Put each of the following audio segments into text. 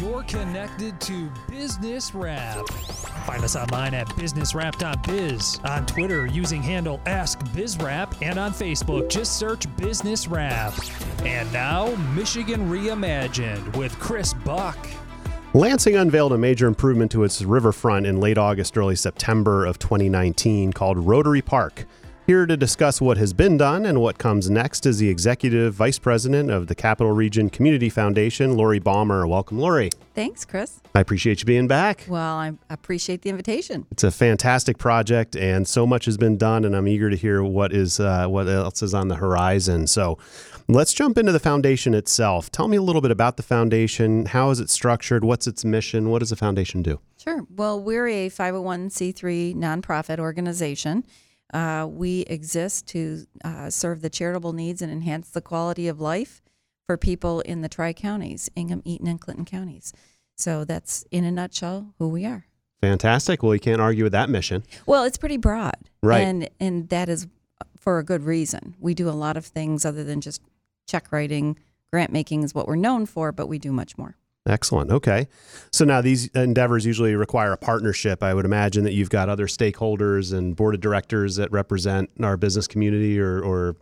You're connected to Business Wrap. Find us online at businesswrap.biz, on Twitter using handle AskBizWrap, and on Facebook just search Business Wrap. And now, Michigan Reimagined with Chris Buck. Lansing unveiled a major improvement to its riverfront in late August, early September of 2019 called Rotary Park. Here to discuss what has been done and what comes next is the Executive Vice President of the Capital Region Community Foundation, Lori Balmer. Welcome, Lori. Thanks, Chris. I appreciate you being back. Well, I appreciate the invitation. It's a fantastic project, and so much has been done, and I'm eager to hear what is uh, what else is on the horizon. So, let's jump into the foundation itself. Tell me a little bit about the foundation. How is it structured? What's its mission? What does the foundation do? Sure. Well, we're a 501c3 nonprofit organization. Uh, we exist to uh, serve the charitable needs and enhance the quality of life for people in the tri counties, Ingham, Eaton, and Clinton counties. So that's in a nutshell who we are. Fantastic. Well, you can't argue with that mission. Well, it's pretty broad, Right. And and that is for a good reason. We do a lot of things other than just check writing. Grant making is what we're known for, but we do much more. Excellent. Okay. So now these endeavors usually require a partnership. I would imagine that you've got other stakeholders and board of directors that represent our business community or, or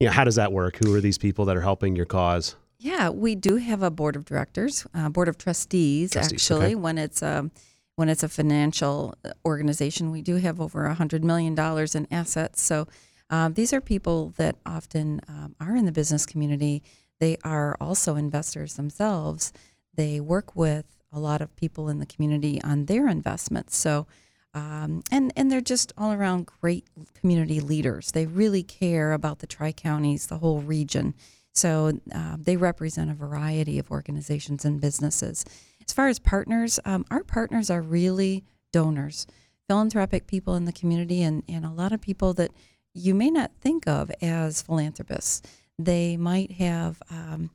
you know, how does that work? Who are these people that are helping your cause? Yeah, we do have a board of directors, uh, board of trustees. Trustees, actually, okay. when it's a when it's a financial uh, organization, we do have over a hundred million dollars in assets. So um, these are people that often um, are in the business community. They are also investors themselves. They work with a lot of people in the community on their investments. So. Um, and and they're just all around great community leaders. They really care about the tri counties, the whole region. So uh, they represent a variety of organizations and businesses. As far as partners, um, our partners are really donors, philanthropic people in the community, and, and a lot of people that you may not think of as philanthropists. They might have um,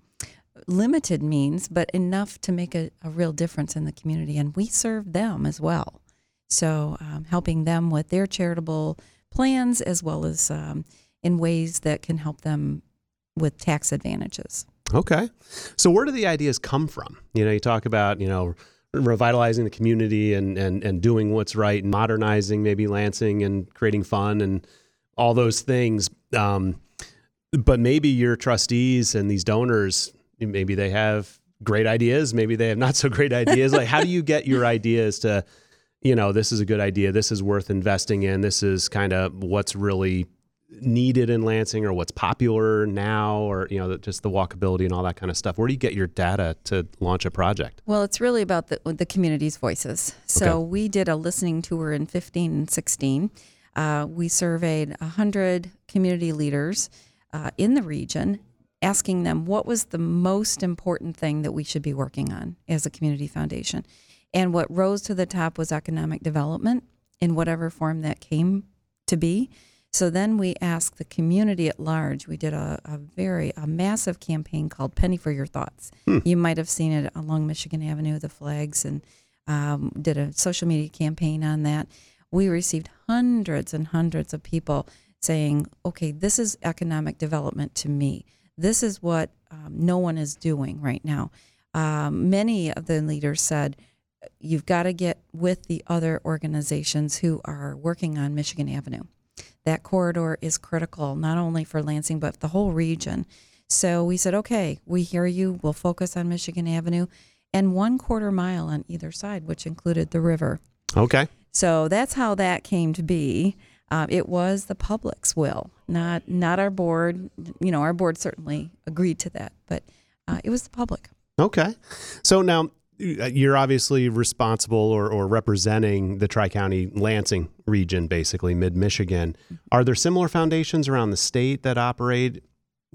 limited means, but enough to make a, a real difference in the community, and we serve them as well. So, um, helping them with their charitable plans as well as um, in ways that can help them with tax advantages. Okay. So where do the ideas come from? You know, you talk about, you know, revitalizing the community and, and, and doing what's right and modernizing maybe Lansing and creating fun and all those things. Um, but maybe your trustees and these donors, maybe they have great ideas. Maybe they have not so great ideas. like, how do you get your ideas to, you know, this is a good idea. This is worth investing in. This is kind of what's really needed in Lansing or what's popular now or you know just the walkability and all that kind of stuff. Where do you get your data to launch a project? Well, it's really about the the community's voices. So Okay. we did a listening tour in 15 and 16. Uh, we surveyed 100 community leaders uh, in the region, asking them what was the most important thing that we should be working on as a community foundation. And what rose to the top was economic development in whatever form that came to be. So then we asked the community at large. We did a, a very a massive campaign called Penny for Your Thoughts. You might have seen it along Michigan Avenue, the flags, and um, did a social media campaign on that. We received hundreds and hundreds of people saying, "Okay, this is economic development to me. This is what um, no one is doing right now." Um, many of the leaders said, "You've got to get with the other organizations who are working on Michigan Avenue." that corridor is critical not only for Lansing but the whole region. So we said, okay, we hear you. We'll focus on Michigan Avenue and one quarter mile on either side, which included the river. Okay. So that's how that came to be. Um, it was the public's will, not not our board. You know, our board certainly agreed to that, but uh, it was the public. Okay. So now uh, you're obviously responsible or, or representing the Tri County Lansing region, basically mid Michigan. Are there similar foundations around the state that operate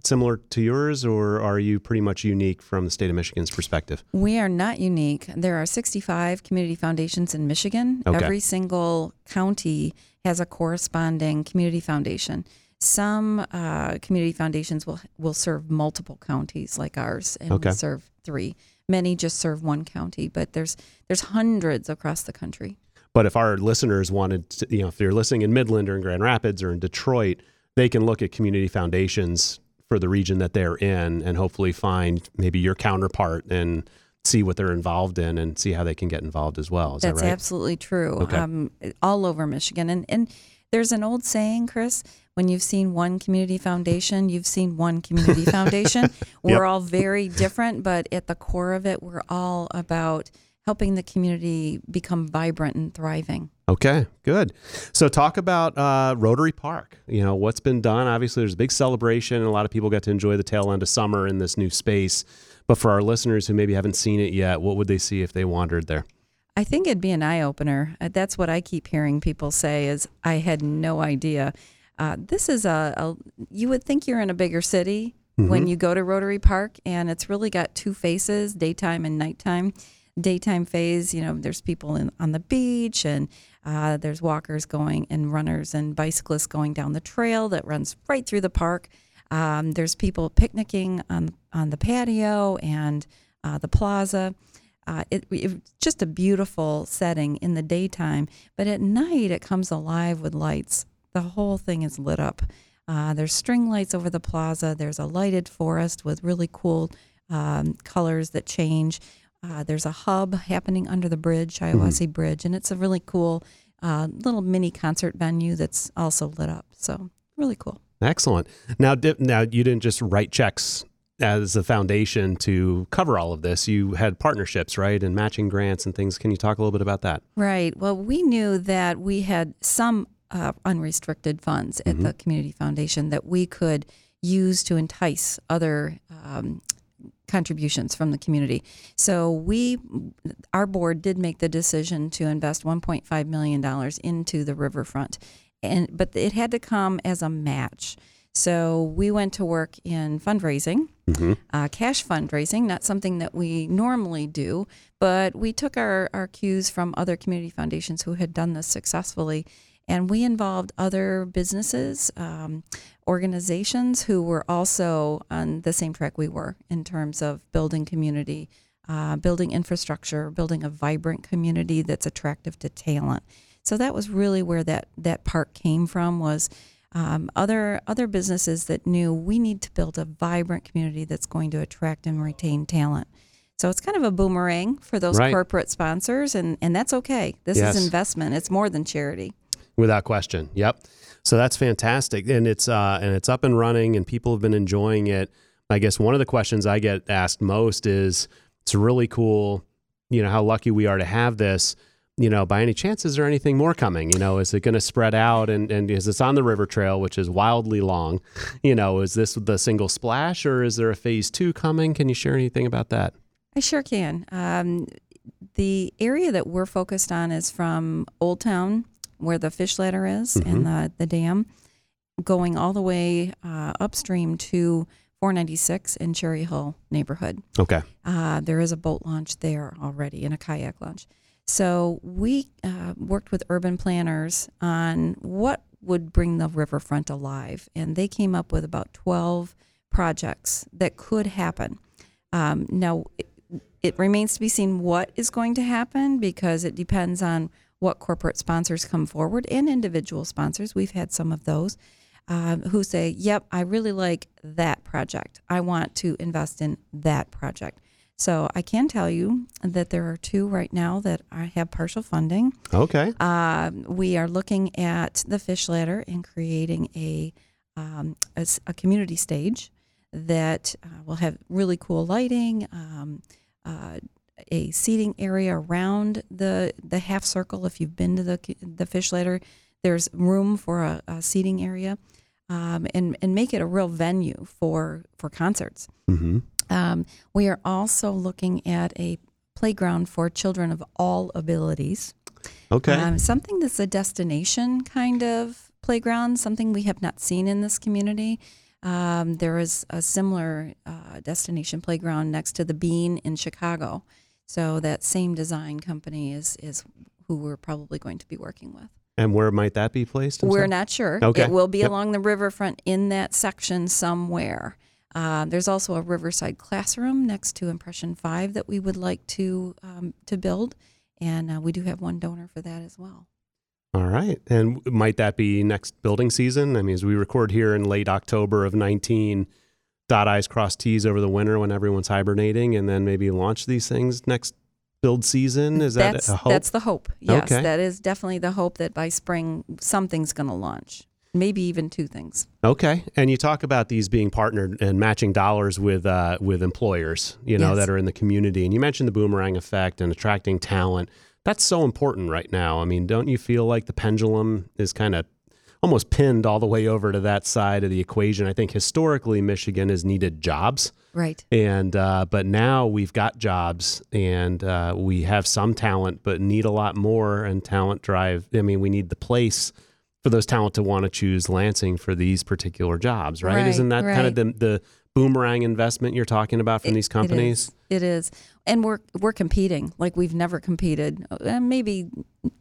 similar to yours, or are you pretty much unique from the state of Michigan's perspective? We are not unique. There are 65 community foundations in Michigan. Okay. Every single county has a corresponding community foundation. Some uh, community foundations will will serve multiple counties, like ours, and Okay. serve three. Many just serve one county, but there's there's hundreds across the country. But if our listeners wanted, to, you know, if they're listening in Midland or in Grand Rapids or in Detroit, they can look at community foundations for the region that they're in and hopefully find maybe your counterpart and see what they're involved in and see how they can get involved as well. Is That's that right? absolutely true. Okay. Um, all over Michigan, and and there's an old saying, Chris. When you've seen one community foundation, you've seen one community foundation. We're all very different, but at the core of it, we're all about helping the community become vibrant and thriving. Okay, good. So talk about uh, Rotary Park. You know what's been done. Obviously, there's a big celebration, and a lot of people got to enjoy the tail end of summer in this new space. But for our listeners who maybe haven't seen it yet, what would they see if they wandered there? I think it'd be an eye opener. Uh, That's what I keep hearing people say is I had no idea. Uh, this is a, a you would think you're in a bigger city when you go to Rotary Park, and it's really got two faces: daytime and nighttime. Daytime phase, you know, there's people in, on the beach, and uh, there's walkers going, and runners and bicyclists going down the trail that runs right through the park. Um, there's people picnicking on on the patio and uh, the plaza. Uh, it, it's just a beautiful setting in the daytime, but at night it comes alive with lights. The whole thing is lit up. Uh, there's string lights over the plaza. There's a lighted forest with really cool um, colors that change. Uh, there's a hub happening under the bridge, Shiawassee Bridge, and it's a really cool uh, little mini concert venue that's also lit up. So really cool. Excellent. Now, now you didn't just write checks as a foundation to cover all of this. You had partnerships, right, and matching grants and things. Can you talk a little bit about that? Right. Well, we knew that we had some uh, unrestricted funds at the community foundation that we could use to entice other um, contributions from the community. So we, our board did make the decision to invest 1.5 million dollars into the riverfront, and but it had to come as a match. So we went to work in fundraising, uh, cash fundraising, not something that we normally do, but we took our, our cues from other community foundations who had done this successfully. And we involved other businesses, um, organizations who were also on the same track we were in terms of building community, uh, building infrastructure, building a vibrant community that's attractive to talent. So that was really where that, that part came from was um, other other businesses that knew we need to build a vibrant community that's going to attract and retain talent. So it's kind of a boomerang for those Right. corporate sponsors, and, and that's okay. This Yes. is investment. It's more than charity. Without question. Yep. So that's fantastic, and it's uh, and it's up and running, and people have been enjoying it. I guess one of the questions I get asked most is, It's really cool. You know how lucky we are to have this. You know, by any chance, is there anything more coming? You know, is it going to spread out? And and because it's on the river trail, which is wildly long, you know, is this the single splash, or is there a phase two coming? Can you share anything about that? I sure can. Um, the area that we're focused on is from Old Town, where the fish ladder is, and the, the dam, going all the way uh, upstream to 496 in Cherry Hill neighborhood. Okay. Uh, there is a boat launch there already and a kayak launch. So we uh, worked with urban planners on what would bring the riverfront alive, and they came up with about 12 projects that could happen. Um, now, it, it remains to be seen what is going to happen because it depends on what corporate sponsors come forward and individual sponsors. We've had some of those um, who say, Yep, I really like that project. I want to invest in that project. So I can tell you that there are two right now that I have partial funding. Okay. Um, we are looking at the fish ladder and creating a, um, a, a community stage that uh, will have really cool lighting, um, uh, a seating area around the the half circle. If you've been to the the fish ladder, there's room for a, a seating area, um, and and make it a real venue for for concerts. Mm-hmm. Um, we are also looking at a playground for children of all abilities. Okay. Um, something that's a destination kind of playground, something we have not seen in this community. Um, there is a similar uh, destination playground next to the Bean in Chicago. So that same design company is is who we're probably going to be working with. and where might that be placed? I'm We're sorry? not sure. Okay. It will be Yep. along the riverfront in that section somewhere. Uh, there's also a riverside classroom next to Impression Five that we would like to um, to build, and uh, we do have one donor for that as well. All right. And might that be next building season? I mean, as we record here in late October of 19, dot I's, cross T's over the winter when everyone's hibernating, and then maybe launch these things next build season? Is that that's a hope? that's the hope. Yes, Okay. that is definitely the hope that by spring something's going to launch. Maybe even two things. Okay, and you talk about these being partnered and matching dollars with uh, with employers, you know, Yes. that are in the community. And you mentioned the boomerang effect and attracting talent. That's so important right now. I mean, don't you feel like the pendulum is kind of almost pinned all the way over to that side of the equation? I think historically Michigan has needed jobs, Right. and uh, but now we've got jobs and uh, we have some talent, but need a lot more. And talent drive. I mean, we need the place for those talent to want to choose Lansing for these particular jobs, right? Right, Isn't that kind of the the boomerang investment you're talking about from It- these companies? It is. It is. And we're we're competing like we've never competed, uh, maybe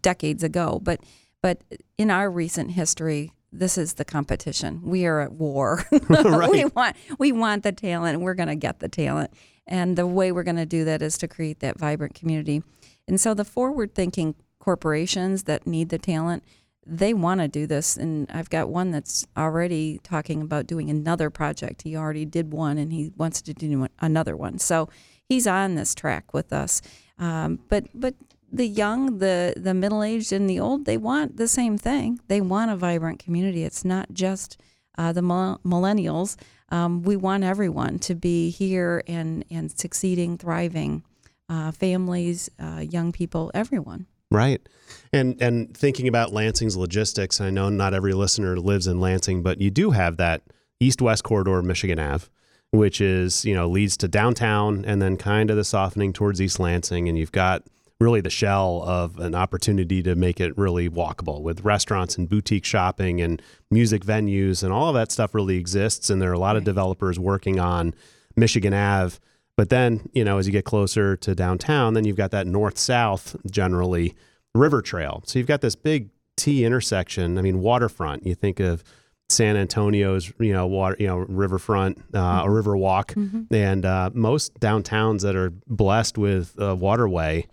decades ago, but but in our recent history, this is the competition. We are at war. we want we want the talent. We're going to get the talent, and the way we're going to do that is to create that vibrant community. And so the forward-thinking corporations that need the talent, they want to do this. And I've got one that's already talking about doing another project. He already did one, and he wants to do another one. So he's on this track with us. Um, but but the young, the the middle aged, and the old, they want the same thing. They want a vibrant community. It's not just uh, the mil- millennials. Um, we want everyone to be here and and succeeding, thriving. Uh, families, uh, young people, everyone. Right. And and thinking about Lansing's logistics, I know not every listener lives in Lansing, but you do have that east-west corridor of Michigan Ave, which is, you know, leads to downtown and then kind of the softening towards East Lansing and you've got really the shell of an opportunity to make it really walkable with restaurants and boutique shopping and music venues and all of that stuff really exists and there are a lot of developers working on Michigan Ave but then, you know, as you get closer to downtown, then you've got that north south generally river trail. So you've got this big T intersection. I mean, waterfront. You think of San Antonio's, you know, water, you know, riverfront, uh, a river walk, and uh, most downtowns that are blessed with a waterway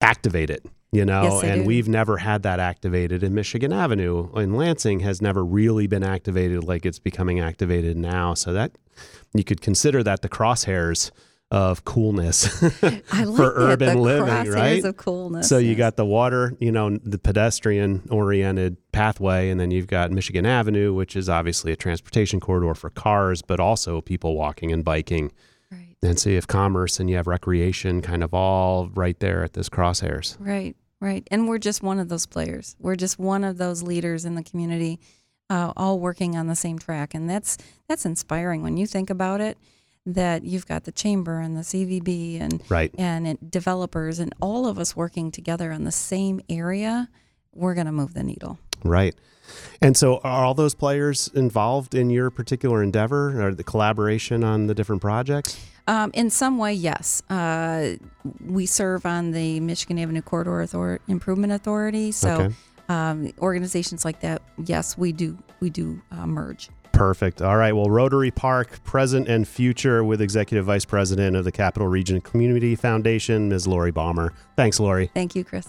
activate it. You know, Yes, and do. we've never had that activated in Michigan Avenue in Lansing has never really been activated like it's becoming activated now. So that you could consider that the crosshairs of coolness I like for urban living, right? Of coolness. So you got the water, you know, the pedestrian oriented pathway, and then you've got Michigan Avenue, which is obviously a transportation corridor for cars, but also people walking and biking. And so you have commerce and you have recreation kind of all right there at this crosshairs. Right, right. And we're just one of those players. We're just one of those leaders in the community, uh, all working on the same track. And that's that's inspiring when you think about it. That you've got the chamber and the CVB and Right. and it, developers and all of us working together on the same area. We're going to move the needle. Right. And so are all those players involved in your particular endeavor or the collaboration on the different projects? Um, in some way, yes. Uh, we serve on the Michigan Avenue Corridor Author- Improvement Authority, so Okay. um, organizations like that, yes, we do we do uh, merge. Perfect. All right. Well, Rotary Park, present and future, with Executive Vice President of the Capital Region Community Foundation, Ms. Lori Balmer. Thanks, Lori. Thank you, Chris.